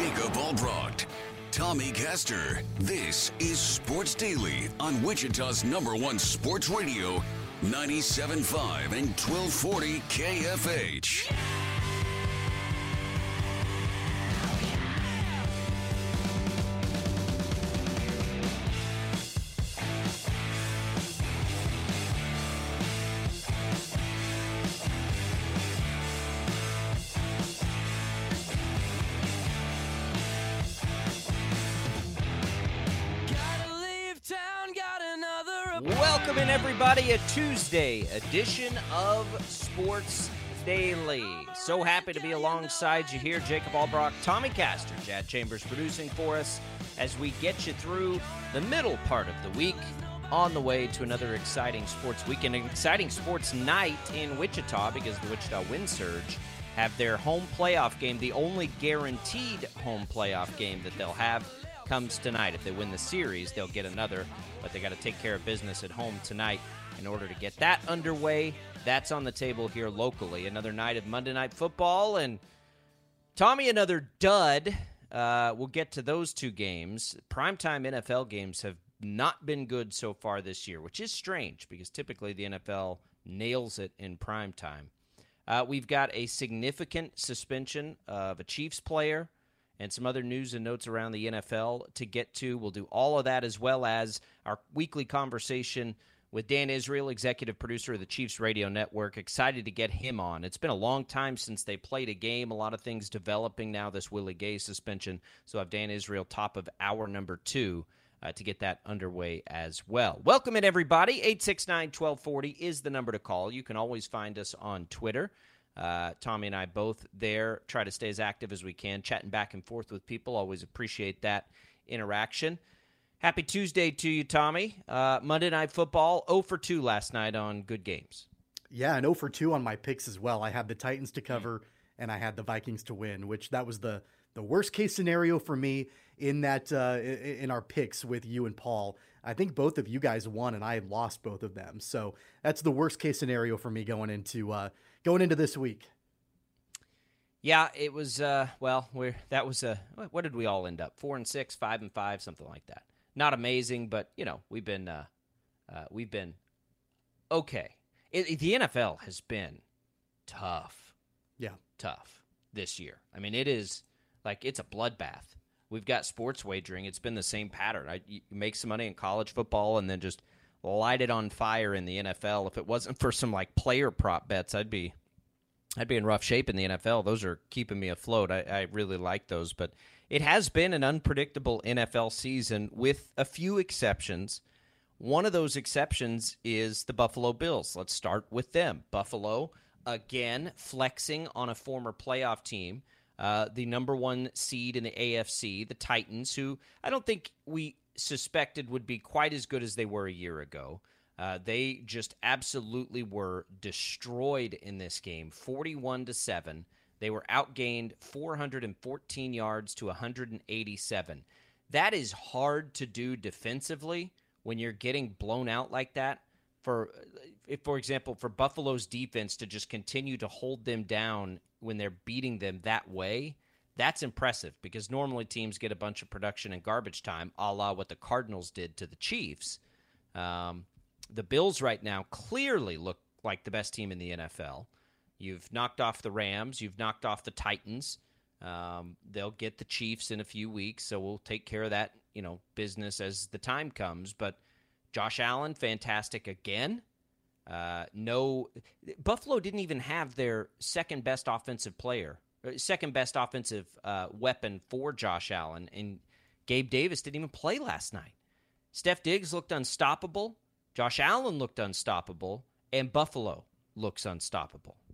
Jacob Albrocht, Tommy Castor. This is Sports Daily on Wichita's number one sports radio, 97.5 and 1240 KFH. Tuesday edition of Sports Daily. So happy to be alongside you here, Jacob Albrock, Tommy Castor, Chad Chambers producing for us as we get you through the middle part of the week on the way to another exciting sports weekend, an exciting sports night in Wichita because the Wichita Wind Surge have their home playoff game, the only guaranteed home playoff game that they'll have comes tonight. If they win the series, they'll get another, but they got to take care of business at home tonight in order to get that underway. That's on the table here locally. Another night of Monday Night Football, and Tommy, another dud. Uh, we'll get to those two games. Primetime NFL games have not been good so far this year, which is strange because typically the NFL nails it in prime time. Uh, we've got a significant suspension of a Chiefs player and some other news and notes around the NFL to get to. We'll do all of that as well as our weekly conversation with Dan Israel, executive producer of the Chiefs Radio Network. Excited to get him on. It's been a long time since they played a game. A lot of things developing now, this Willie Gay suspension. So I have Dan Israel top of hour number two. Uh, to get that underway as well. Welcome in, everybody. 869 1240 is the number to call. You can always find us on Twitter. Uh, Tommy and I both there try to stay as active as we can, chatting back and forth with people. Always appreciate that interaction. Happy Tuesday to you, Tommy. Uh, Monday Night Football, 0 for 2 last night on good games. Yeah, and 0 for 2 on my picks as well. I had the Titans to cover and I had the Vikings to win, which that was the the worst case scenario for me in that uh, in our picks with you and Paul. I think both of you guys won and I lost both of them. So that's the worst case scenario for me going into uh, going into this week. Yeah, it was. Uh, well, we're that was a. What did we all end up? Four and six, five and five, something like that. Not amazing, but you know we've been uh, uh, we've been okay. It, it, the NFL has been tough. Yeah, tough this year. I mean, it is like it's a bloodbath. We've got sports wagering. It's been the same pattern. I, you make some money in college football and then just light it on fire in the NFL. If it wasn't for some like player prop bets, I'd be I'd be in rough shape in the NFL. Those are keeping me afloat. I, I really like those, but it has been an unpredictable NFL season with a few exceptions. One of those exceptions is the Buffalo Bills. Let's start with them. Buffalo again flexing on a former playoff team. Uh, the number one seed in the AFC, the Titans, who I don't think we suspected would be quite as good as they were a year ago. Uh, they just absolutely were destroyed in this game, 41 to 7. They were outgained 414 yards to 187. That is hard to do defensively when you're getting blown out like that. For if for example, for Buffalo's defense to just continue to hold them down when they're beating them that way, that's impressive because normally teams get a bunch of production and garbage time, a la what the Cardinals did to the Chiefs. Um, the Bills right now clearly look like the best team in the NFL. You've knocked off the Rams, you've knocked off the Titans. Um, they'll get the Chiefs in a few weeks, so we'll take care of that, you know, business as the time comes. But Josh Allen, fantastic again. Uh, no, Buffalo didn't even have their second best offensive player uh, second best offensive uh, weapon for Josh Allen, and Gabe Davis didn't even play last night. Steph Diggs looked unstoppable. Josh Allen looked unstoppable, and Buffalo looks unstoppable.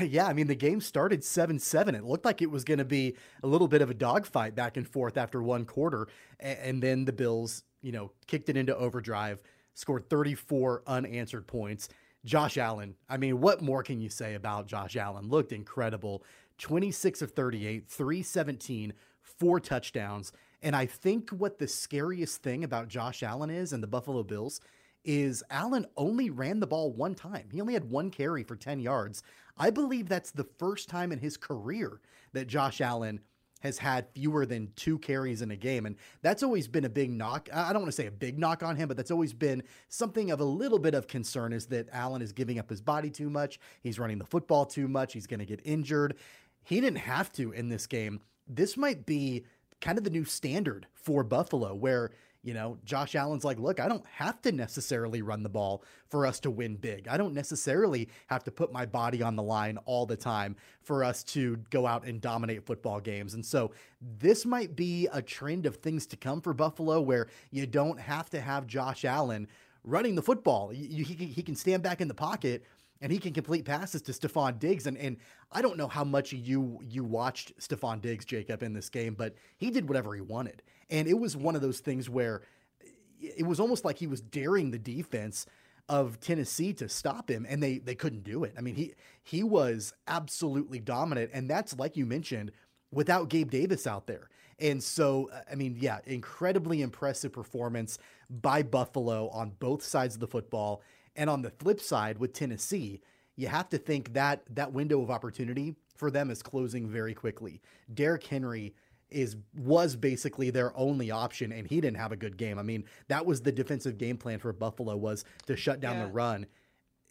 Yeah, I mean, the game started 7 7. It looked like it was going to be a little bit of a dogfight back and forth after one quarter. And then the Bills, you know, kicked it into overdrive, scored 34 unanswered points. Josh Allen. I mean, what more can you say about Josh Allen? Looked incredible. 26 of 38, 317, four touchdowns. And I think what the scariest thing about Josh Allen is and the Buffalo Bills is Allen only ran the ball one time. He only had one carry for 10 yards. I believe that's the first time in his career that Josh Allen has had fewer than two carries in a game. And that's always been a big knock. I don't want to say a big knock on him, but that's always been something of a little bit of concern is that Allen is giving up his body too much. He's running the football too much. He's going to get injured. He didn't have to in this game. This might be kind of the new standard for Buffalo, where you know, Josh Allen's like, look, I don't have to necessarily run the ball for us to win big. I don't necessarily have to put my body on the line all the time for us to go out and dominate football games. And so this might be a trend of things to come for Buffalo where you don't have to have Josh Allen running the football. he, he can stand back in the pocket and he can complete passes to Stefon Diggs. And and I don't know how much you you watched Stefon Diggs, Jacob, in this game, but he did whatever he wanted. And it was one of those things where it was almost like he was daring the defense of Tennessee to stop him, and they they couldn't do it. I mean, he he was absolutely dominant, and that's like you mentioned, without Gabe Davis out there. And so, I mean, yeah, incredibly impressive performance by Buffalo on both sides of the football. And on the flip side, with Tennessee, you have to think that that window of opportunity for them is closing very quickly. Derrick Henry is was basically their only option and he didn't have a good game. I mean, that was the defensive game plan for Buffalo was to shut down yeah. the run.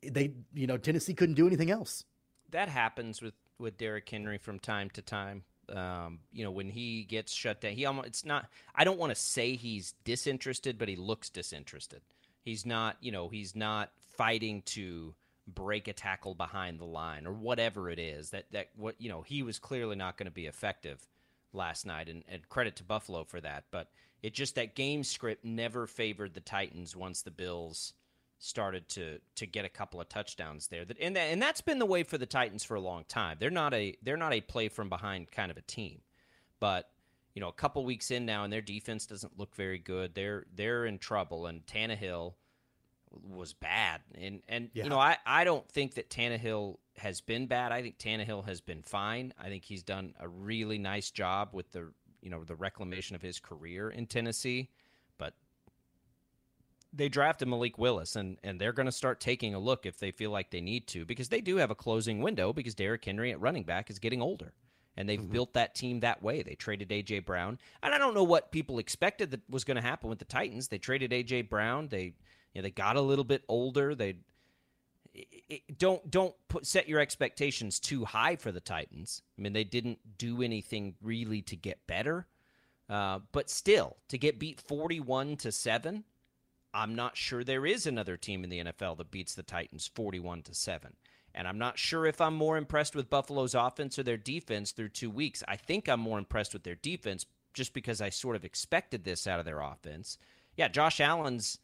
They, you know, Tennessee couldn't do anything else. That happens with with Derrick Henry from time to time. Um, you know, when he gets shut down, he almost it's not I don't want to say he's disinterested, but he looks disinterested. He's not, you know, he's not fighting to break a tackle behind the line or whatever it is. That that what you know, he was clearly not going to be effective last night, and, and credit to Buffalo for that. But it just that game script never favored the Titans once the Bills started to to get a couple of touchdowns there. That and that, and that's been the way for the Titans for a long time. They're not a they're not a play from behind kind of a team, but you know a couple weeks in now and their defense doesn't look very good. They're they're in trouble, and Tannehill was bad. And and yeah. you know, I, I don't think that Tannehill has been bad. I think Tannehill has been fine. I think he's done a really nice job with the you know the reclamation of his career in Tennessee. But they drafted Malik Willis, and and they're going to start taking a look if they feel like they need to, because they do have a closing window. Because Derrick Henry at running back is getting older. And they've mm-hmm. built that team that way. They traded AJ Brown, and I don't know what people expected that was going to happen with the Titans. They traded AJ Brown. They you know, they got a little bit older. They don't don't put set your expectations too high for the Titans. I mean, they didn't do anything really to get better, uh, but still to get beat forty-one to seven, I'm not sure there is another team in the NFL that beats the Titans forty-one to seven. And I'm not sure if I'm more impressed with Buffalo's offense or their defense through two weeks. I think I'm more impressed with their defense just because I sort of expected this out of their offense. Yeah, Josh Allen's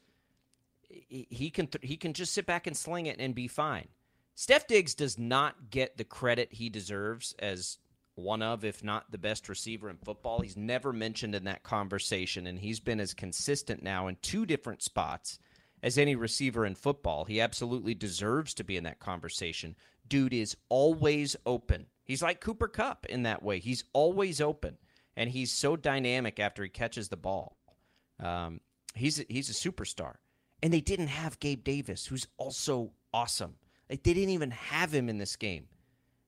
he can th- he can just sit back and sling it and be fine. Steph Diggs does not get the credit he deserves as one of, if not the best receiver in football. He's never mentioned in that conversation, and he's been as consistent now in two different spots as any receiver in football. He absolutely deserves to be in that conversation. Dude is always open. He's like Cooper Kupp in that way. He's always open, and he's so dynamic after he catches the ball. Um, he's he's a superstar and they didn't have Gabe Davis, who's also awesome. Like, they didn't even have him in this game.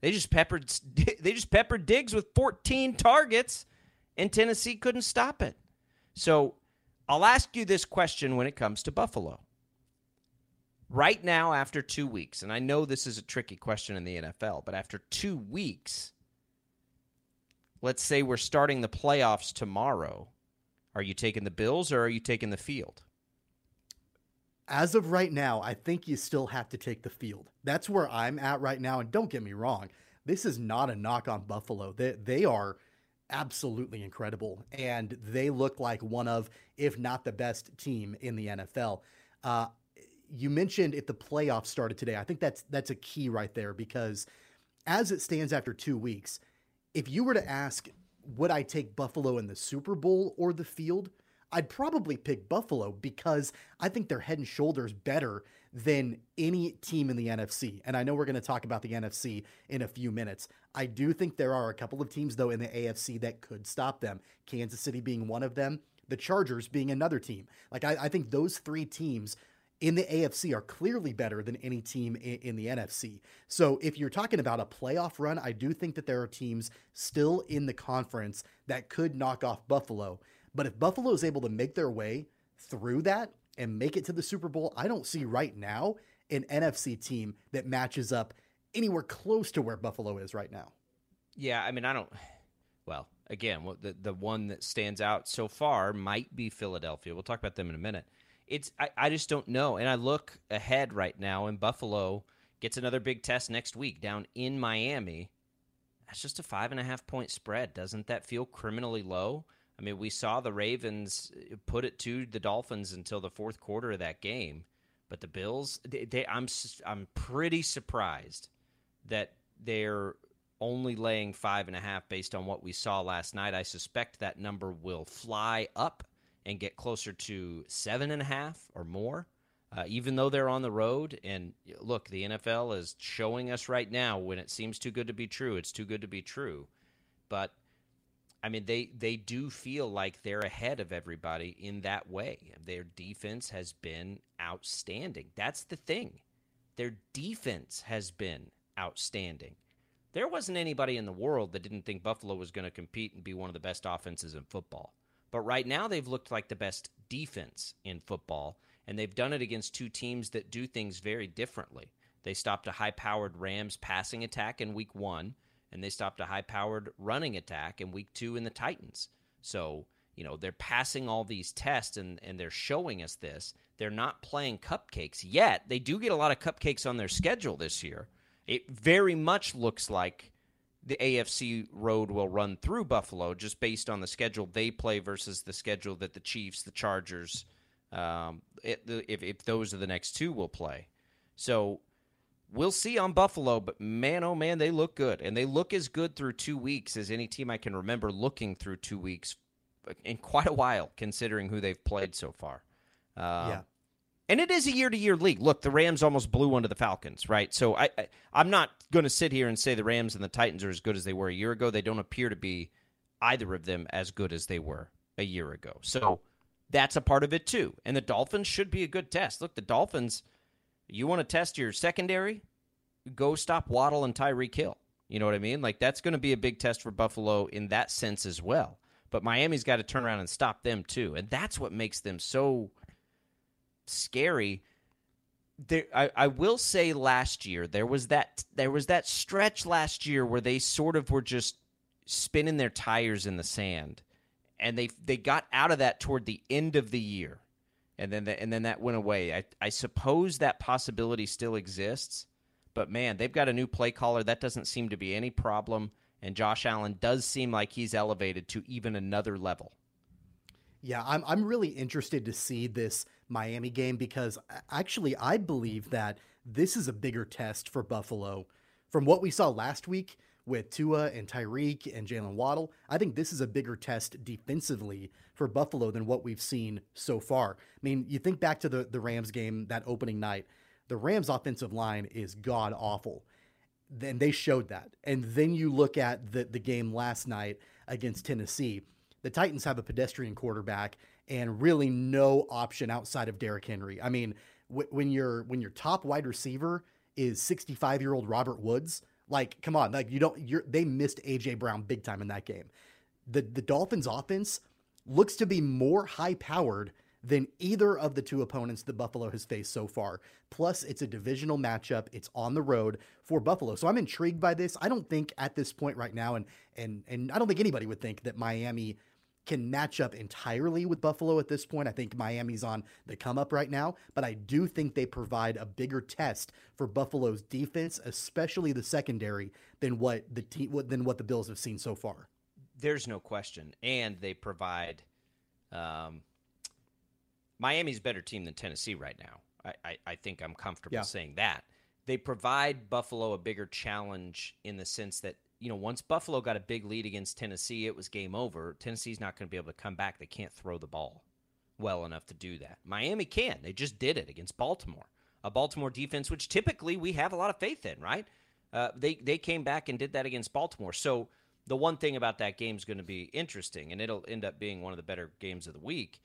They just peppered they just peppered Diggs with 14 targets, and Tennessee couldn't stop it. So I'll ask you this question when it comes to Buffalo. Right now, after two weeks, and I know this is a tricky question in the NFL, but after two weeks, let's say we're starting the playoffs tomorrow. Are you taking the Bills or are you taking the field? as of right now, I think you still have to take the field. That's where I'm at right now. And don't get me wrong, this is not a knock on Buffalo. They, they are absolutely incredible. And they look like one of, if not the best team in the NFL. Uh, you mentioned if the playoffs started today. I think that's that's a key right there because as it stands after two weeks, if you were to ask, would I take Buffalo in the Super Bowl or the field? I'd probably pick Buffalo because I think they're head and shoulders better than any team in the NFC. And I know we're going to talk about the NFC in a few minutes. I do think there are a couple of teams, though, in the AFC that could stop them, Kansas City being one of them, the Chargers being another team. Like, I, I think those three teams in the AFC are clearly better than any team in, in, the NFC. So if you're talking about a playoff run, I do think that there are teams still in the conference that could knock off Buffalo. But if Buffalo is able to make their way through that and make it to the Super Bowl, I don't see right now an NFC team that matches up anywhere close to where Buffalo is right now. Yeah, I mean, I don't. Well, again, the the one that stands out so far might be Philadelphia. We'll talk about them in a minute. It's I, I just don't know, and I look ahead right now, and Buffalo gets another big test next week down in Miami. That's just a five and a half point spread. Doesn't that feel criminally low? I mean, we saw the Ravens uh, put it to the Dolphins until the fourth quarter of that game, but the Bills, they, they, I'm I'm pretty surprised that they're only laying five and a half based on what we saw last night. I suspect that number will fly up and get closer to seven and a half or more, uh, even though they're on the road. And look, the NFL is showing us right now when it seems too good to be true, it's too good to be true. But I mean, they they do feel like they're ahead of everybody in that way. Their defense has been outstanding. That's the thing. Their defense has been outstanding. There wasn't anybody in the world that didn't think Buffalo was going to compete and be one of the best offenses in football. But right now, they've looked like the best defense in football, and they've done it against two teams that do things very differently. They stopped a high powered Rams passing attack in week one, and they stopped a high powered running attack in week two in the Titans. So, you know, they're passing all these tests and, and they're showing us this. They're not playing cupcakes yet. They do get a lot of cupcakes on their schedule this year. It very much looks like the AFC road will run through Buffalo just based on the schedule they play versus the schedule that the Chiefs, the Chargers, um, it, if, if those are the next two will play. So we'll see on Buffalo, but man, oh man, they look good. And they look as good through two weeks as any team I can remember looking through two weeks in quite a while, considering who they've played so far. Uh, yeah. And it is a year to year league. Look, the Rams almost blew one to the Falcons, right? So I, I I'm not going to sit here and say the Rams and the Titans are as good as they were a year ago. They don't appear to be either of them as good as they were a year ago. So that's a part of it too. And the Dolphins should be a good test. Look, the Dolphins, you want to test your secondary? Go stop Waddle and Tyreek Hill. You know what I mean? Like that's going to be a big test for Buffalo in that sense as well. But Miami's got to turn around and stop them too. And that's what makes them so scary. There, I, I will say last year there was that there was that stretch last year where they sort of were just spinning their tires in the sand, and they they got out of that toward the end of the year, and then the, and then that went away. I I suppose that possibility still exists, but man, they've got a new play caller. That doesn't seem to be any problem, and Josh Allen does seem like he's elevated to even another level. Yeah, I'm I'm really interested to see this Miami game because uh, actually I believe that this is a bigger test for Buffalo from what we saw last week with Tua and Tyreek and Jaylen Waddle. I think this is a bigger test defensively for Buffalo than what we've seen so far. I mean, you think back to the the Rams game that opening night. The Rams offensive line is god awful. Then they showed that. And then you look at the the game last night against Tennessee the Titans have a pedestrian quarterback and really no option outside of Derrick Henry. I mean, w- when your when your top wide receiver is 65 year old Robert Woods, like come on, like you don't you're they missed AJ Brown big time in that game. The the Dolphins offense looks to be more high powered than either of the two opponents that Buffalo has faced so far. Plus, it's a divisional matchup. It's on the road for Buffalo. So I'm intrigued by this. I don't think at this point right now, and and and I don't think anybody would think that Miami can match up entirely with Buffalo at this point. I think Miami's on the come up right now, but I do think they provide a bigger test for Buffalo's defense, especially the secondary, than what the te- than what the Bills have seen so far. There's no question, and they provide. Um, Miami's better team than Tennessee right now. I, I, I think I'm comfortable yeah. saying that. They provide Buffalo a bigger challenge in the sense that you know, once Buffalo got a big lead against Tennessee, it was game over. Tennessee's not going to be able to come back. They can't throw the ball well enough to do that. Miami can. They just did it against Baltimore. A Baltimore defense, which typically we have a lot of faith in, right? Uh, they they came back and did that against Baltimore. So the one thing about that game is going to be interesting, and it'll end up being one of the better games of the week.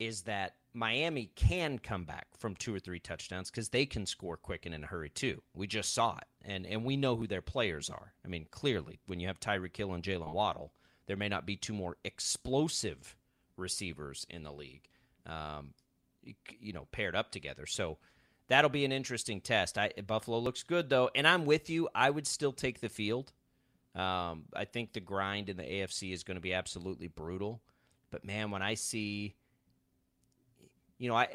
Is that Miami can come back from two or three touchdowns because they can score quick and in a hurry too. We just saw it, and and we know who their players are. I mean, clearly, when you have Tyreek Hill and Jaylen Waddle, there may not be two more explosive receivers in the league, um, you know, paired up together. So that'll be an interesting test. I, Buffalo looks good though, and I'm with you. I would still take the field. Um, I think the grind in the AFC is going to be absolutely brutal. But man, when I see you know, I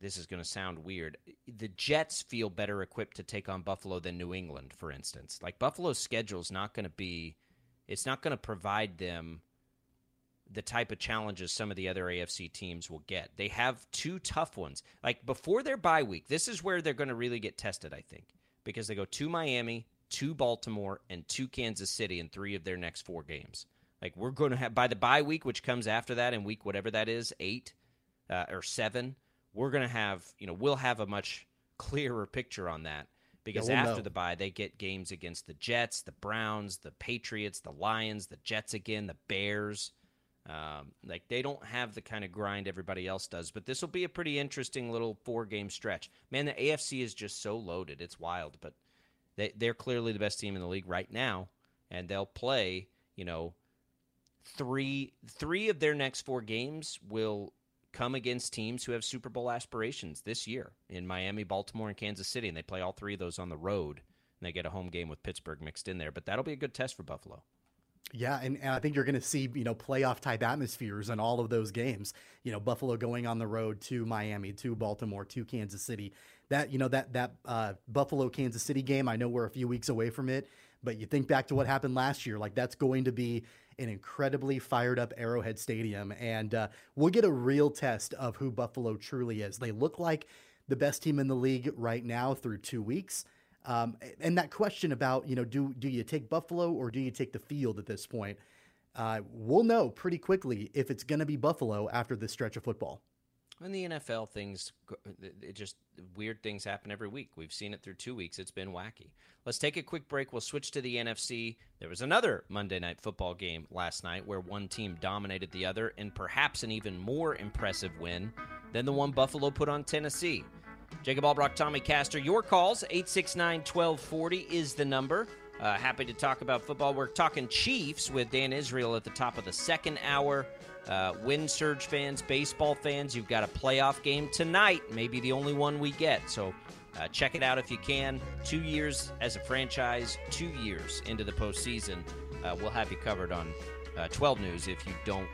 this is going to sound weird. The Jets feel better equipped to take on Buffalo than New England, for instance. Like Buffalo's schedule is not going to be it's not going to provide them the type of challenges some of the other AFC teams will get. They have two tough ones. Like before their bye week, this is where they're going to really get tested, I think, because they go to Miami, to Baltimore, and to Kansas City in three of their next four games. Like we're going to have by the bye week, which comes after that in week whatever that is, eight uh, or seven, we're going to have, you know, we'll have a much clearer picture on that because yeah, we'll after know. the bye, they get games against the Jets, the Browns, the Patriots, the Lions, the Jets again, the Bears. Um, like they don't have the kind of grind everybody else does, but this will be a pretty interesting little four game stretch. Man, the AFC is just so loaded; it's wild. But they, they're clearly the best team in the league right now, and they'll play. You know, three three of their next four games will come against teams who have Super Bowl aspirations this year in Miami, Baltimore, and Kansas City, and they play all three of those on the road. And they get a home game with Pittsburgh mixed in there, but that'll be a good test for Buffalo. Yeah, and, and I think you're going to see you know playoff type atmospheres in all of those games. You know, Buffalo going on the road to Miami, to Baltimore, to Kansas City. That you know that that uh, Buffalo Kansas City game. I know we're a few weeks away from it, but you think back to what happened last year. Like that's going to be an incredibly fired up Arrowhead Stadium. And uh, we'll get a real test of who Buffalo truly is. They look like the best team in the league right now through two weeks. Um, and that question about, you know, do, do you take Buffalo or do you take the field at this point? Uh, we'll know pretty quickly if it's going to be Buffalo after this stretch of football. In the NFL, things it just weird things happen every week. We've seen it through two weeks. It's been wacky. Let's take a quick break. We'll switch to the NFC. There was another Monday night football game last night where one team dominated the other, and perhaps an even more impressive win than the one Buffalo put on Tennessee. Jacob Albrock, Tommy Castor, your calls 869 1240 is the number. Uh, happy to talk about football. We're talking Chiefs with Dan Israel at the top of the second hour. Uh, Wind Surge fans, baseball fans, you've got a playoff game tonight, maybe the only one we get. So uh, check it out if you can. Two years as a franchise, two years into the postseason. Uh, we'll have you covered on uh, 12 News if you don't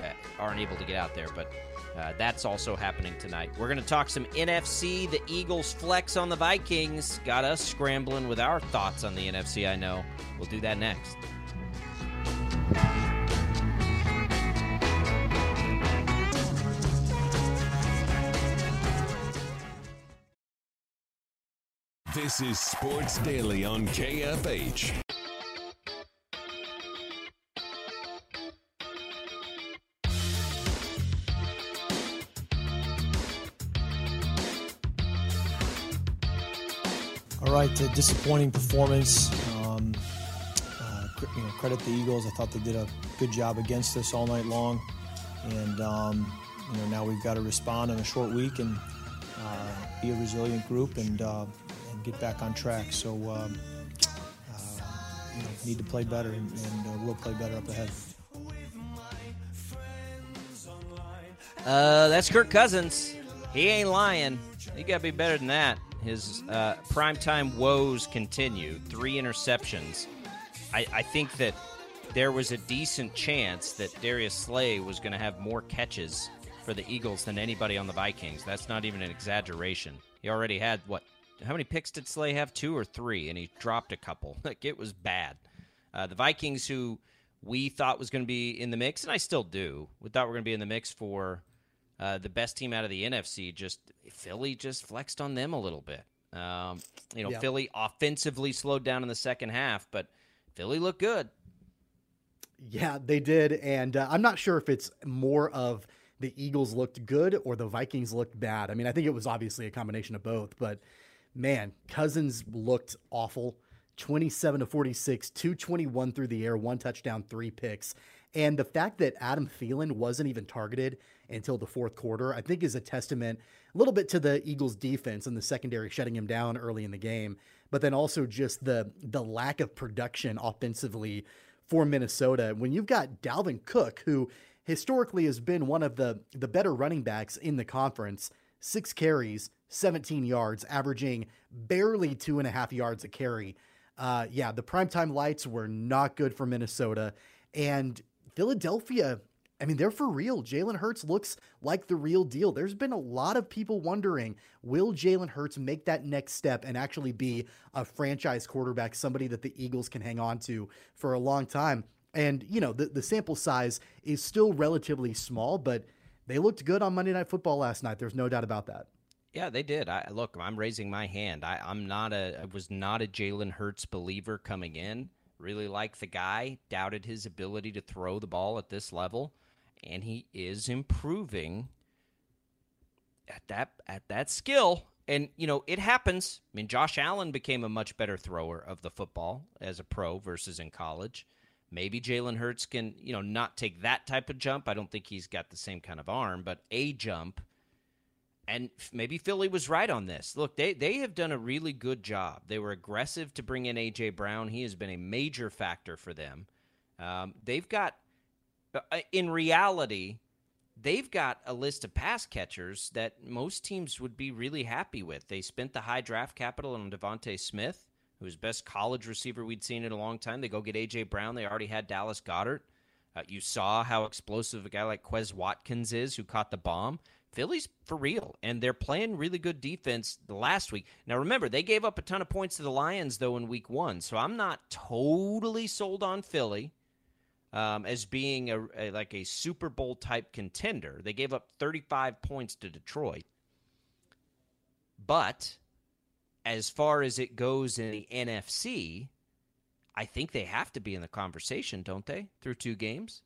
uh, aren't able to get out there. But uh, that's also happening tonight. We're going to talk some NFC. The Eagles flex on the Vikings got us scrambling with our thoughts on the NFC. I know. We'll do that next. This is Sports Daily on KFH. All right, a disappointing performance. Um, uh, you know, credit the Eagles. I thought they did a good job against us all night long, and um, you know now we've got to respond in a short week and uh, be a resilient group and uh, get back on track. So, um, uh, you know, need to play better, and, and uh, we'll play better up ahead. Uh, that's Kirk Cousins. He ain't lying. He got to be better than that. His uh, primetime woes continue. Three interceptions. I, I think that there was a decent chance that Darius Slay was going to have more catches for the Eagles than anybody on the Vikings. That's not even an exaggeration. He already had, what, how many picks did Slay have? Two or three, and he dropped a couple. Like it was bad. Uh, the Vikings, who we thought was going to be in the mix, and I still do. We thought we are going to be in the mix for uh, the best team out of the NFC. Just Philly just flexed on them a little bit. Um, you know, yeah. Philly offensively slowed down in the second half, but Philly looked good. Yeah, they did, and uh, I'm not sure if it's more of the Eagles looked good or the Vikings looked bad. I mean, I think it was obviously a combination of both, but man, Cousins looked awful. 27 to 46, 221 through the air, one touchdown, three picks. And the fact that Adam Thielen wasn't even targeted until the fourth quarter, I think is a testament a little bit to the Eagles defense and the secondary shutting him down early in the game, but then also just the the lack of production offensively for Minnesota. When you've got Dalvin Cook, who historically has been one of the the better running backs in the conference, six carries, 17 yards, averaging barely two and a half yards a carry. Uh, yeah, the primetime lights were not good for Minnesota. And Philadelphia, I mean, they're for real. Jalen Hurts looks like the real deal. There's been a lot of people wondering will Jalen Hurts make that next step and actually be a franchise quarterback, somebody that the Eagles can hang on to for a long time? And, you know, the, the sample size is still relatively small, but they looked good on Monday Night Football last night. There's no doubt about that. Yeah, they did. I look. I'm raising my hand. I, I'm not a. I was not a Jalen Hurts believer coming in. Really liked the guy. Doubted his ability to throw the ball at this level, and he is improving at that at that skill. And you know it happens. I mean, Josh Allen became a much better thrower of the football as a pro versus in college. Maybe Jalen Hurts can, you know, not take that type of jump. I don't think he's got the same kind of arm, but a jump and maybe Philly was right on this. Look, they they have done a really good job. They were aggressive to bring in AJ Brown. He has been a major factor for them. Um, they've got, in reality, they've got a list of pass catchers that most teams would be really happy with. They spent the high draft capital on DeVonta Smith, who's best college receiver we'd seen in a long time. They go get AJ Brown. They already had Dallas Goedert. Uh, you saw how explosive a guy like Quez Watkins is, who caught the bomb. Philly's for real, and they're playing really good defense the last week. Now, remember, they gave up a ton of points to the Lions, though, in week one, so I'm not totally sold on Philly um, as being a, a, like a Super Bowl type contender. They gave up 35 points to Detroit. But as far as it goes in the NFC, I think they have to be in the conversation, don't they, through two games?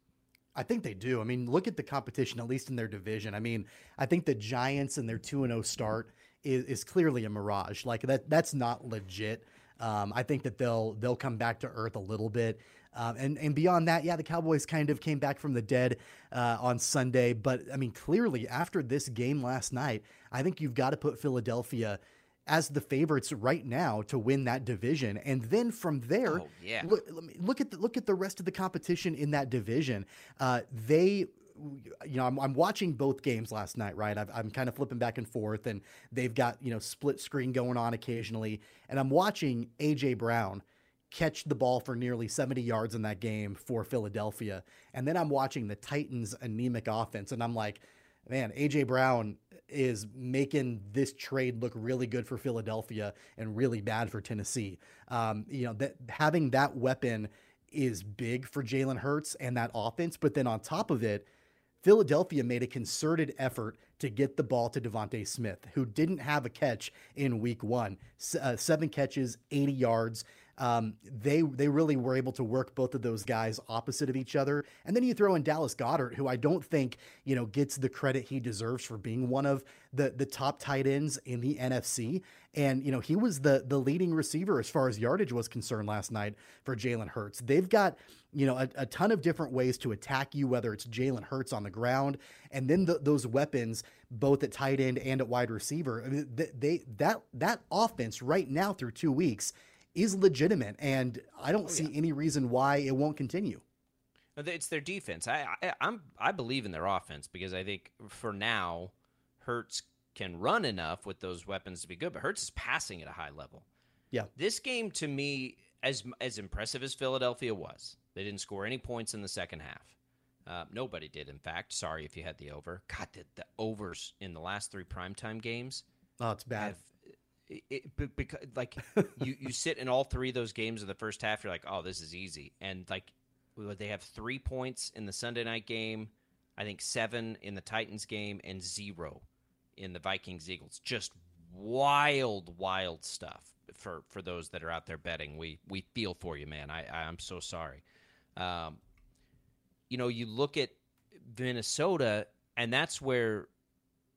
I think they do. I mean, look at the competition, at least in their division. I mean, I think the Giants and their two and zero oh start is, is clearly a mirage. Like that, that's not legit. Um, I think that they'll they'll come back to earth a little bit. Um, and and beyond that, yeah, the Cowboys kind of came back from the dead uh, on Sunday. But I mean, clearly after this game last night, I think you've got to put Philadelphia as the favorites right now to win that division. And then from there, oh, yeah. look, look at the, look at the rest of the competition in that division. Uh, they you know, I'm, I'm, watching both games last night, right? i am kind of flipping back and forth, and they've got, you know, split screen going on occasionally. And I'm watching A.J. Brown catch the ball for nearly 70 yards in that game for Philadelphia. And then I'm watching the Titans' anemic offense, and I'm like, man, A.J. Brown is making this trade look really good for Philadelphia and really bad for Tennessee. Um, you know, that having that weapon is big for Jalen Hurts and that offense. But then on top of it, Philadelphia made a concerted effort to get the ball to DeVonta Smith, who didn't have a catch in week one. S- uh, seven catches, 80 yards um, they they really were able to work both of those guys opposite of each other. And then you throw in Dallas Goedert, who I don't think you know gets the credit he deserves for being one of the the top tight ends in the NFC. And you know he was the the leading receiver as far as yardage was concerned last night for Jalen Hurts. They've got you know a, a, ton of different ways to attack you, whether it's Jalen Hurts on the ground, and then the, those weapons both at tight end and at wide receiver. They, they that that offense right now through two weeks is legitimate, and I don't oh, see yeah. any reason why it won't continue. It's their defense. I, I I'm I believe in their offense because I think for now, Hurts can run enough with those weapons to be good, but Hurts is passing at a high level. Yeah, this game to me, as as impressive as Philadelphia was, they didn't score any points in the second half. Uh, nobody did, in fact. Sorry if you had the over. God, the, the overs in the last three primetime games. Oh, it's bad. Have it, because like you you sit in all three of those games of the first half, you're like, oh, this is easy, and like they have three points in the Sunday night game, I think seven in the Titans game, and zero in the Vikings Eagles. Just wild, wild stuff for for those that are out there betting. We we feel for you, man. I I'm so sorry. Um, you know, you look at Minnesota, and that's where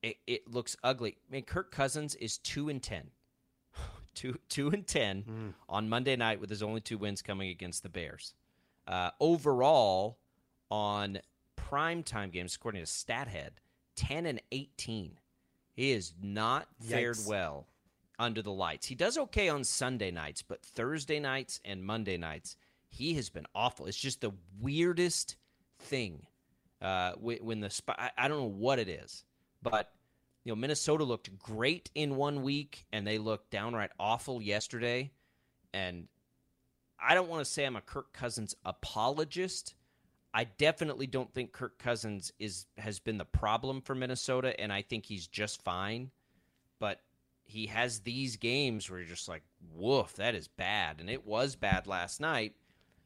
it, it looks ugly. I mean, Kirk Cousins is two and ten two two and ten mm. on Monday night with his only two wins coming against the Bears. Uh, overall, on primetime games, according to StatHead, 10 and 18. He is not fared well under the lights. He does okay on Sunday nights, but Thursday nights and Monday nights, he has been awful. It's just the weirdest thing uh, when the sp- I, I don't know what it is, but you know Minnesota looked great in one week and they looked downright awful yesterday, and I don't want to say I'm a Kirk Cousins apologist. I definitely don't think Kirk Cousins is has been the problem for Minnesota, and I think he's just fine. But he has these games where you're just like, woof, that is bad. And it was bad last night.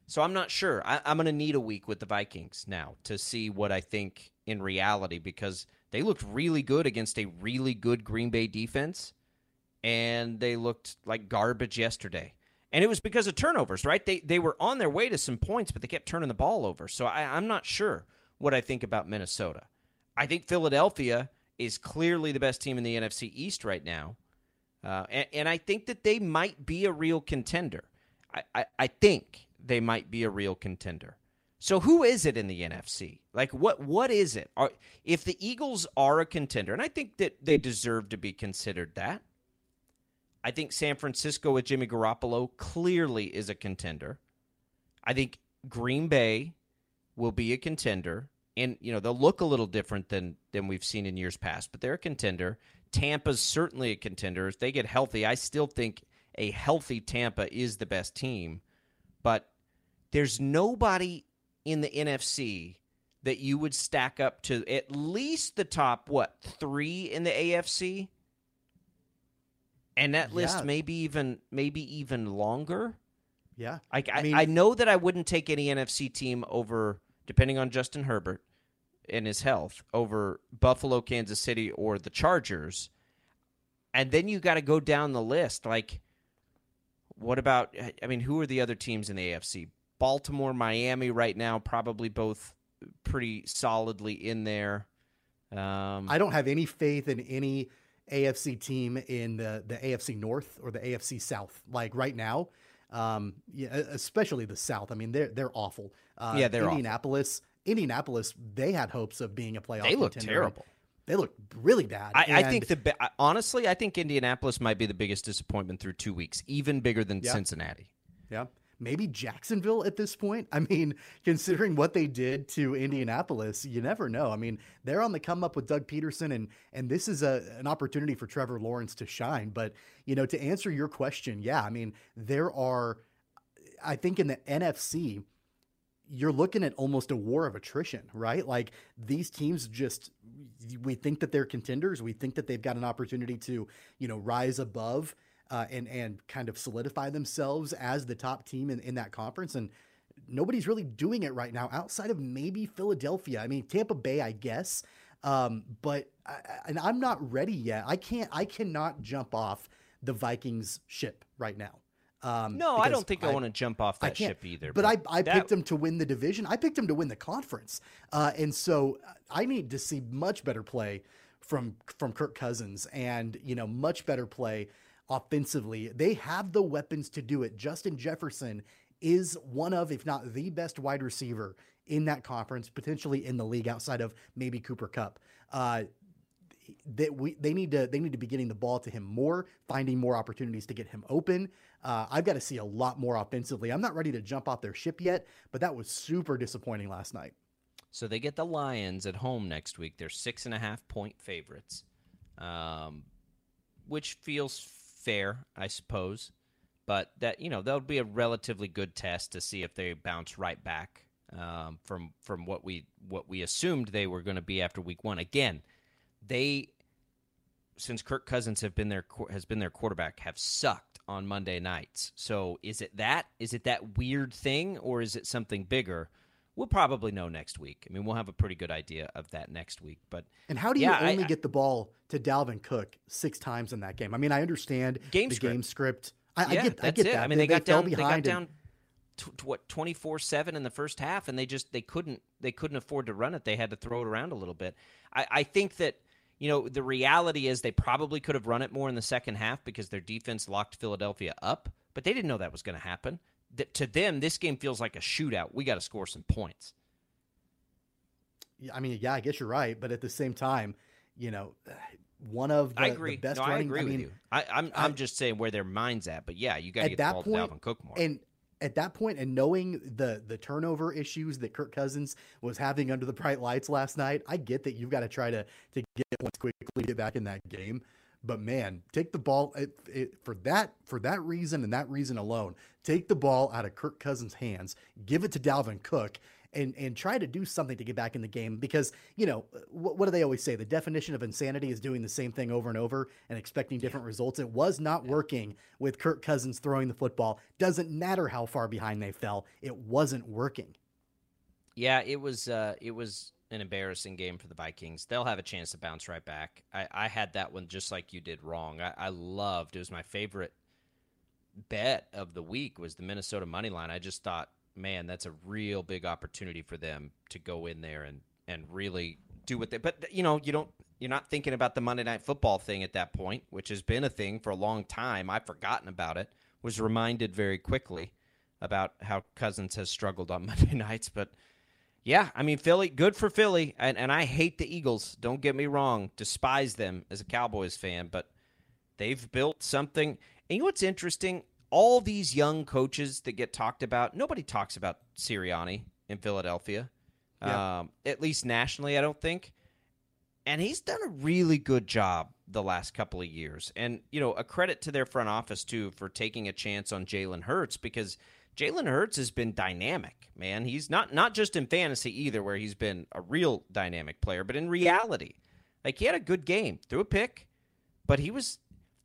So I'm not sure. I, I'm going to need a week with the Vikings now to see what I think in reality because they looked really good against a really good Green Bay defense, and they looked like garbage yesterday. And it was because of turnovers, right? They they were on their way to some points, but they kept turning the ball over. So I, I'm not sure what I think about Minnesota. I think Philadelphia is clearly the best team in the NFC East right now. Uh, and, and I think that they might be a real contender. I, I, I think they might be a real contender. So who is it in the NFC? Like what what is it? Are, if the Eagles are a contender, and I think that they deserve to be considered that. I think San Francisco with Jimmy Garoppolo clearly is a contender. I think Green Bay will be a contender. And you know, they'll look a little different than than we've seen in years past, but they're a contender. Tampa's certainly a contender. If they get healthy, I still think a healthy Tampa is the best team. But there's nobody in the NFC that you would stack up to at least the top what three in the AFC, and that list Yeah. maybe even maybe even longer. Yeah. I, I, mean- I know that I wouldn't take any NFC team over, depending on Justin Herbert and his health, over Buffalo, Kansas City, or the Chargers. And then you got to go down the list. Like, what about? I mean, who are the other teams in the AFC? Baltimore, Miami, right now, probably both pretty solidly in there. Um, I don't have any faith in any AFC team in the, the AFC North or the AFC South. Like right now, um, yeah, especially the South. I mean, they're they're awful. Uh, Yeah, they're awful. Indianapolis. Indianapolis. They had hopes of being a playoff. They look terrible. They look really bad. I, I think the honestly, I think Indianapolis might be the biggest disappointment through two weeks, even bigger than Yeah. Cincinnati. Yeah. Maybe Jacksonville at this point. I mean, considering what they did to Indianapolis, you never know. I mean, they're on the come up with Doug Pederson and and this is a an opportunity for Trevor Lawrence to shine. But, you know, to answer your question, yeah, I mean, there are I think in the NFC, you're looking at almost a war of attrition, right? Like these teams just we think that they're contenders. We think that they've got an opportunity to, you know, rise above uh, and and kind of solidify themselves as the top team in, in that conference. And nobody's really doing it right now outside of maybe Philadelphia. I mean, Tampa Bay, I guess. Um, but I, I- and I'm not ready yet. I can't. I cannot jump off the Vikings ship right now. Um, No, I don't think I, want to jump off that ship either. But, I, I that- picked them to win the division. I picked them to win the conference. Uh, and so I need to see much better play from from Kirk Cousins and, you know, much better play offensively. They have the weapons to do it. Justin Jefferson is one of, if not the best wide receiver in that conference, potentially in the league outside of maybe Cooper Kupp. Uh, that we they need to they need to be getting the ball to him more, finding more opportunities to get him open. Uh, I've got to see a lot more offensively. I'm not ready to jump off their ship yet, but that was super disappointing last night. So they get the Lions at home next week. They're six and a half point favorites, um, which feels fair, I suppose. But that you know that'll be a relatively good test to see if they bounce right back um, from from what we what we assumed they were going to be after week one. Again, they since Kirk Cousins have been their has been their quarterback have sucked on Monday nights. So is it that is it that weird thing or is it something bigger? We'll probably know next week. I mean, we'll have a pretty good idea of that next week. But And how do you Yeah, only I- get the ball to Dalvin Cook six times in that game? I mean, I understand Game the script. game script. I, I yeah, get, that's I get it. that. I mean, they, got fell down. They got down. T- t- what twenty four seven in the first half, and they just they couldn't they couldn't afford to run it. They had to throw it around a little bit. I, I think that you know the reality is they probably could have run it more in the second half because their defense locked Philadelphia up, but they didn't know that was going to happen. Th- to them, this game feels like a shootout. We got to score some points. I mean, yeah, I guess you're right, but at the same time, you know, one of the, I agree. the best no, running. I agree I with mean, you. I, I'm I'm just saying where their mind's at. But yeah, you got to get the that ball point, to Dalvin Cook more. and at that point, and knowing the the turnover issues that Kirk Cousins was having under the bright lights last night, I get that you've got to try to to get points quickly, get back in that game. But man, take the ball it, it, for that for that reason and that reason alone. Take the ball out of Kirk Cousins' hands, give it to Dalvin Cook, and and try to do something to get back in the game because you know what, what do they always say? The definition of insanity is doing the same thing over and over and expecting different results. It was not working with Kirk Cousins throwing the football. Doesn't matter how far behind they fell. It wasn't working. Yeah, it was uh, it was an embarrassing game for the Vikings. They'll have a chance to bounce right back. I, I had that one just like you did wrong. I, I loved it was my favorite bet of the week was the Minnesota money line. I just thought, man, that's a real big opportunity for them to go in there and and really do what they. But you know, you don't. You're not thinking about the Monday Night Football thing at that point, which has been a thing for a long time. I've forgotten about it. Was reminded very quickly about how Cousins has struggled on Monday nights, but yeah, I mean Philly, good for Philly, and and I hate the Eagles. Don't get me wrong, despise them as a Cowboys fan, but they've built something. And you know what's interesting? All these young coaches that get talked about, nobody talks about Sirianni in Philadelphia, Yeah. um, at least nationally. I don't think, and he's done a really good job the last couple of years. And you know, a credit to their front office too for taking a chance on Jalen Hurts because Jalen Hurts has been dynamic, man. He's not not just in fantasy either, where he's been a real dynamic player, but in reality, like he had a good game, threw a pick, but he was.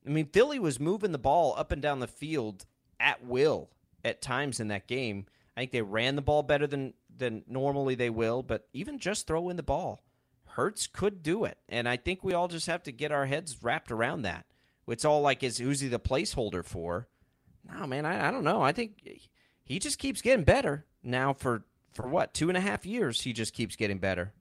I mean, Philly was moving the ball up and down the field at will at times in that game. I think they ran the ball better than than normally they will, but even just throwing the ball, Hurts could do it, and I think we all just have to get our heads wrapped around that. It's all like, is who's he the placeholder for? No, man, I, I don't know. I think he just keeps getting better now. For for what two and a half years, he just keeps getting better.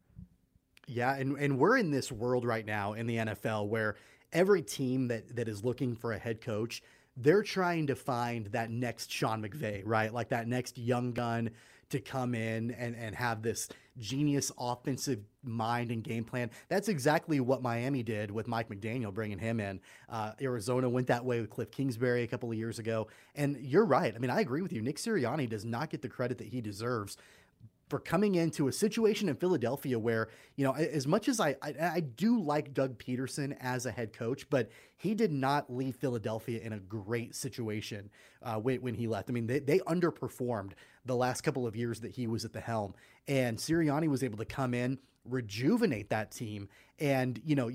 Yeah, and, and we're in this world right now in the NFL where every team that, that is looking for a head coach, they're trying to find that next Sean McVay, right? Like that next young gun to come in and, and have this genius offensive mind and game plan. That's exactly what Miami did with Mike McDaniel, bringing him in. Uh, Arizona went that way with Cliff Kingsbury a couple of years ago. And you're right. I mean, I agree with you. Nick Sirianni does not get the credit that he deserves for coming into a situation in Philadelphia where, you know, as much as I, I, I do like Doug Pederson as a head coach, but he did not leave Philadelphia in a great situation uh, when, when he left. I mean, they, they underperformed the last couple of years that he was at the helm, and Sirianni was able to come in, rejuvenate that team, and you know,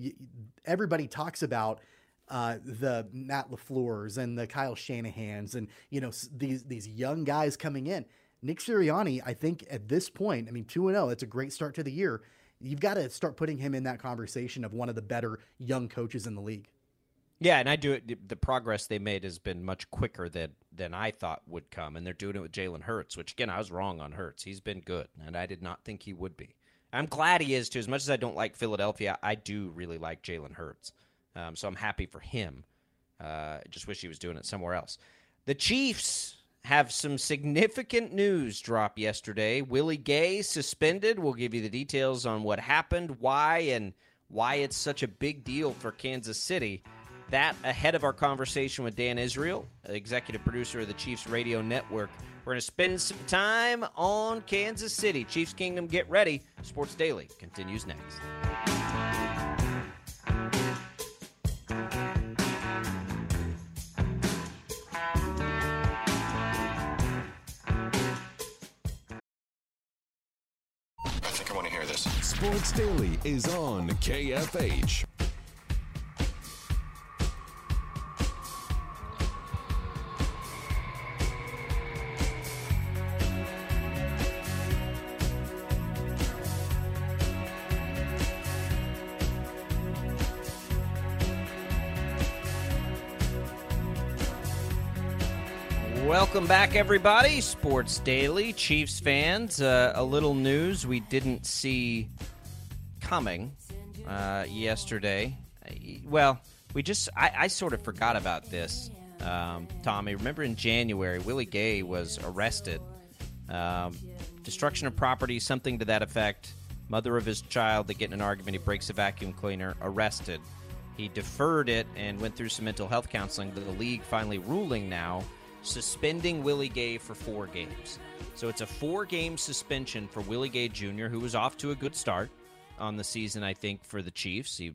everybody talks about uh, the Matt LaFleur's and the Kyle Shanahan's, and you know these these young guys coming in. Nick Sirianni, I think at this point, I mean, 2 0, that's a great start to the year. You've got to start putting him in that conversation of one of the better young coaches in the league. Yeah, and I do it. The progress they made has been much quicker than than I thought would come, and they're doing it with Jalen Hurts. Which again, I was wrong on Hurts. He's been good, and I did not think he would be. I'm glad he is too. As much as I don't like Philadelphia, I do really like Jalen Hurts. Um, so I'm happy for him. Uh, just wish he was doing it somewhere else. The Chiefs have some significant news drop yesterday. Willie Gay suspended. We'll give you the details on what happened, why, and why it's such a big deal for Kansas City. That ahead of our conversation with Dan Israel, executive producer of the Chiefs Radio Network. We're going to spend some time on Kansas City. Chiefs Kingdom, get ready. Sports Daily continues next. Sports Daily is on KFH. Welcome back, everybody. Sports Daily, Chiefs fans. Uh, a little news we didn't see coming uh, yesterday. Uh, Well, we just, I, I sort of forgot about this, um, Tommy. Remember in January, Willie Gay was arrested. Um, destruction of property, something to that effect. Mother of his child, they get in an argument. He breaks a vacuum cleaner, arrested. He deferred it and went through some mental health counseling. The league finally ruling now, suspending Willie Gay for four games. So it's a four game suspension for Willie Gay Jr., who was off to a good start on the season, I think, for the Chiefs. He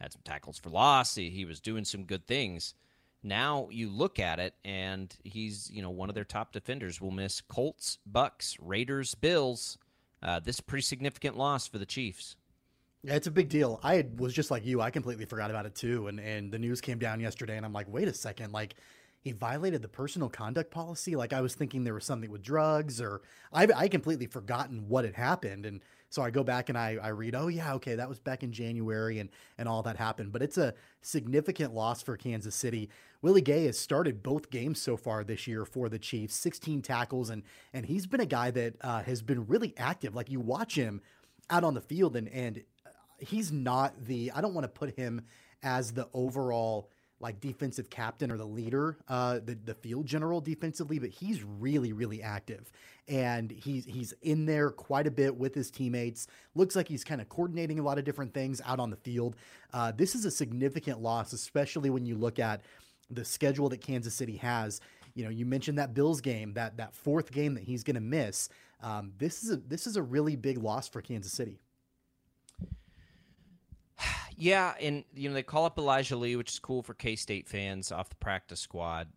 had some tackles for loss, he, he was doing some good things. Now you look at it, and he's you know one of their top defenders. Will miss Colts, Bucks, Raiders, Bills. Uh, this pretty significant loss for the Chiefs. Yeah, it's a big deal. I was just like you. I completely forgot about it too. And and the news came down yesterday, and I'm like, wait a second, like he violated the personal conduct policy. Like I was thinking there was something with drugs, or I I completely forgotten what had happened. And so I go back and I, I read, oh yeah, okay, that was back in January and and all that happened. But it's a significant loss for Kansas City. Willie Gay has started both games so far this year for the Chiefs, 16 tackles, and and he's been a guy that uh, has been really active. Like you watch him out on the field, and and he's not the. I don't want to put him as the overall like defensive captain or the leader, uh, the the field general defensively, but he's really really active, and he's he's in there quite a bit with his teammates. Looks like he's kind of coordinating a lot of different things out on the field. Uh, this is a significant loss, especially when you look at the schedule that Kansas City has. You know, you mentioned that Bills game, that that fourth game that he's going to miss. Um, this is a this is a really big loss for Kansas City. Yeah, and you know they call up Elijah Lee, which is cool for K State fans off the practice squad.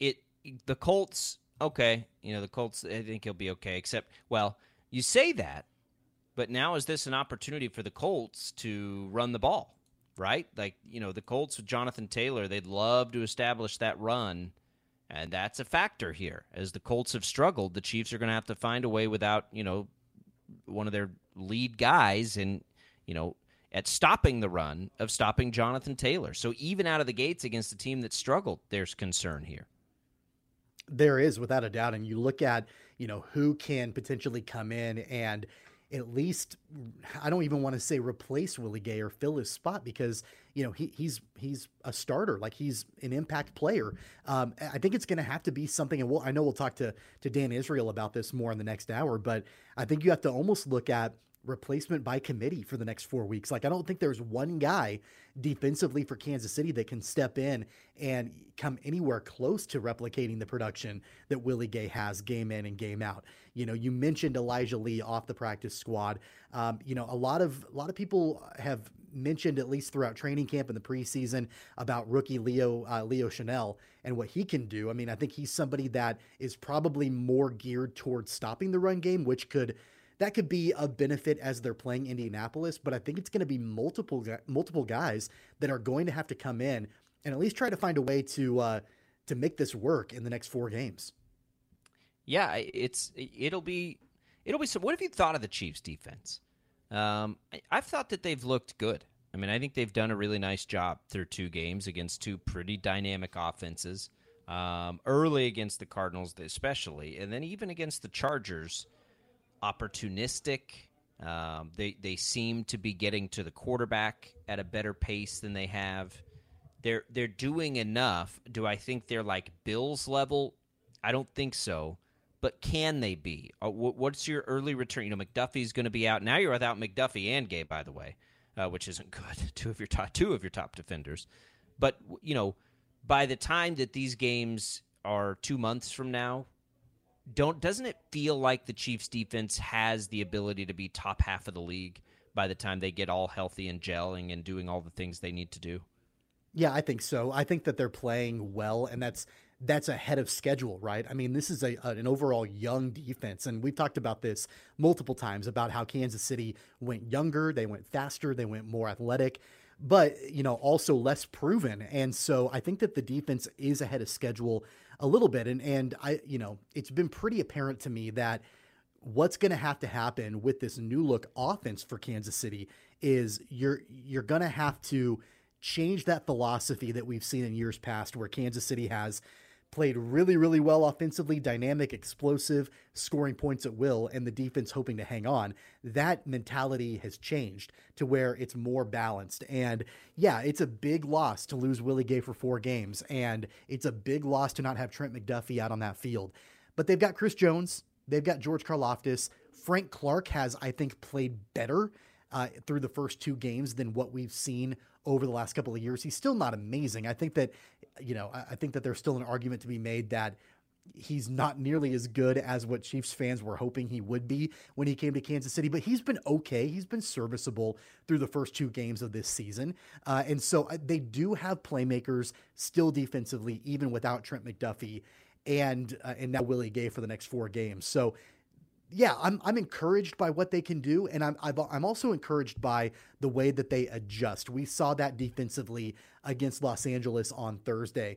It the Colts, okay, you know the Colts. I think he'll be okay. Except, well, you say that, but now is this an opportunity for the Colts to run the ball, right? Like you know the Colts with Jonathan Taylor, they'd love to establish that run. And that's a factor here. As the Colts have struggled, the Chiefs are going to have to find a way without, you know, one of their lead guys and, you know, at stopping the run of stopping Jonathan Taylor. So even out of the gates against a team that struggled, there's concern here. There is without a doubt. And you look at, you know, who can potentially come in and at least I don't even want to say replace Willie Gay or fill his spot because you know he he's he's a starter like he's an impact player. Um, I think it's going to have to be something, and we'll, I know we'll talk to to Dan Israel about this more in the next hour, but I think you have to almost look at replacement by committee for the next four weeks. Like, I don't think there's one guy defensively for Kansas City that can step in and come anywhere close to replicating the production that Willie Gay has game in and game out. You know, you mentioned Elijah Lee off the practice squad. Um, you know, a lot of a lot of people have mentioned at least throughout training camp in the preseason about rookie Leo uh, Leo Chenal and what he can do. I mean, I think he's somebody that is probably more geared towards stopping the run game, which could that could be a benefit as they're playing Indianapolis, but I think it's going to be multiple multiple guys that are going to have to come in and at least try to find a way to uh, to make this work in the next four games. Yeah, it's it'll be it'll be. So what have you thought of the Chiefs' defense? Um, I've thought that they've looked good. I mean, I think they've done a really nice job through two games against two pretty dynamic offenses. Um, early against the Cardinals, especially, and then even against the Chargers opportunistic. Um, they they seem to be getting to the quarterback at a better pace than they have. They're they're doing enough. Do I think they're like Bills level? I don't think so. But can they be? Uh, what's your early return? You know, McDuffie's going to be out now. You're without McDuffie and Gay, by the way, uh, which isn't good. Two of your top two of your top defenders. But you know, by the time that these games are two months from now, don't doesn't it feel like the Chiefs defense has the ability to be top half of the league by the time they get all healthy and gelling and doing all the things they need to do? Yeah, I think so. I think that they're playing well and that's that's ahead of schedule, right? I mean, this is a, an overall young defense, and we've talked about this multiple times about how Kansas City went younger, they went faster, they went more athletic, but you know also less proven. And so I think that the defense is ahead of schedule a little bit. And and I, you know, it's been pretty apparent to me that what's going to have to happen with this new look offense for Kansas City is you're you're going to have to change that philosophy that we've seen in years past where Kansas City has played really, really well offensively, dynamic, explosive, scoring points at will, and the defense hoping to hang on. That mentality has changed to where it's more balanced. And yeah, it's a big loss to lose Willie Gay for four games, and it's a big loss to not have Trent McDuffie out on that field. But they've got Chris Jones, they've got George Karlaftis, Frank Clark has, I think, played better uh, through the first two games than what we've seen over the last couple of years. He's still not amazing. I think that, you know, I, I think that there's still an argument to be made that he's not nearly as good as what Chiefs fans were hoping he would be when he came to Kansas City, but he's been okay. He's been serviceable through the first two games of this season. Uh, and so uh, they do have playmakers still defensively, even without Trent McDuffie and uh, and now Willie Gay for the next four games. So yeah, I'm I'm encouraged by what they can do, and I'm i am also encouraged by the way that they adjust. We saw that defensively against Los Angeles on Thursday.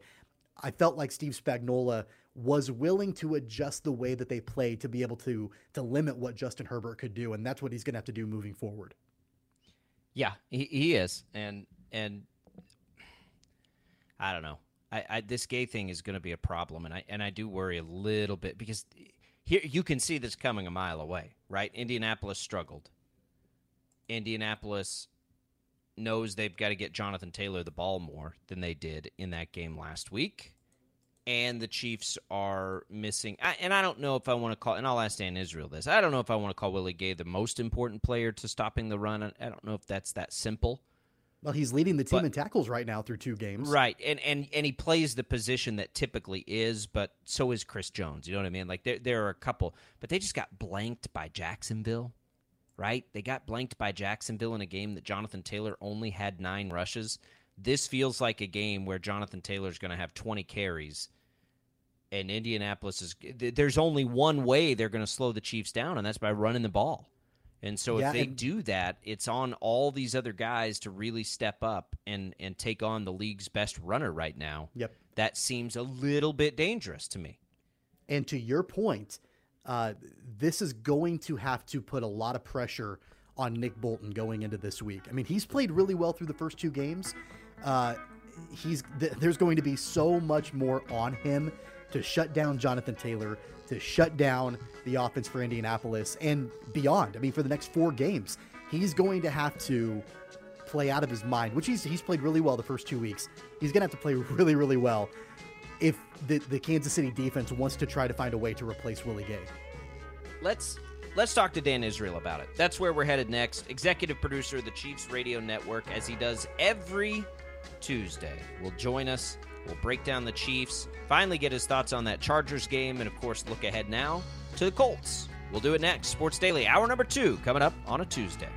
I felt like Steve Spagnuolo was willing to adjust the way that they play to be able to to limit what Justin Herbert could do, and that's what he's going to have to do moving forward. Yeah, he, he is, and and I don't know. I, I this Gay thing is going to be a problem, and I and I do worry a little bit because here you can see this coming a mile away, right? Indianapolis struggled. Indianapolis knows they've got to get Jonathan Taylor the ball more than they did in that game last week. And the Chiefs are missing. and I don't know if I want to call, and I'll ask Dan Israel this. I don't know if I want to call Willie Gay the most important player to stopping the run. I don't know if that's that simple. Well, he's leading the team but, in tackles right now through two games. Right. And, and and he plays the position that typically is, but so is Chris Jones. You know what I mean? Like there there are a couple, but they just got blanked by Jacksonville. Right? They got blanked by Jacksonville in a game that Jonathan Taylor only had 9 rushes. This feels like a game where Jonathan Taylor is going to have 20 carries and Indianapolis is there's only one way they're going to slow the Chiefs down and that's by running the ball. And so yeah, if they do that, it's on all these other guys to really step up and and take on the league's best runner right now. Yep. That seems a little bit dangerous to me. And to your point, uh, this is going to have to put a lot of pressure on Nick Bolton going into this week. I mean, he's played really well through the first two games. Uh, he's th- there's going to be so much more on him to shut down Jonathan Taylor, to shut down the offense for Indianapolis and beyond. I mean, for the next four games, he's going to have to play out of his mind, which he's he's played really well the first two weeks. He's going to have to play really, really well if the, the Kansas City defense wants to try to find a way to replace Willie Gay. Let's let's talk to Dan Israel about it. That's where we're headed next. Executive producer of the Chiefs Radio Network, as he does every Tuesday, will join us We'll break down the Chiefs, finally get his thoughts on that Chargers game, and of course, look ahead now to the Colts. We'll do it next. Sports Daily, hour number two, coming up on a Tuesday.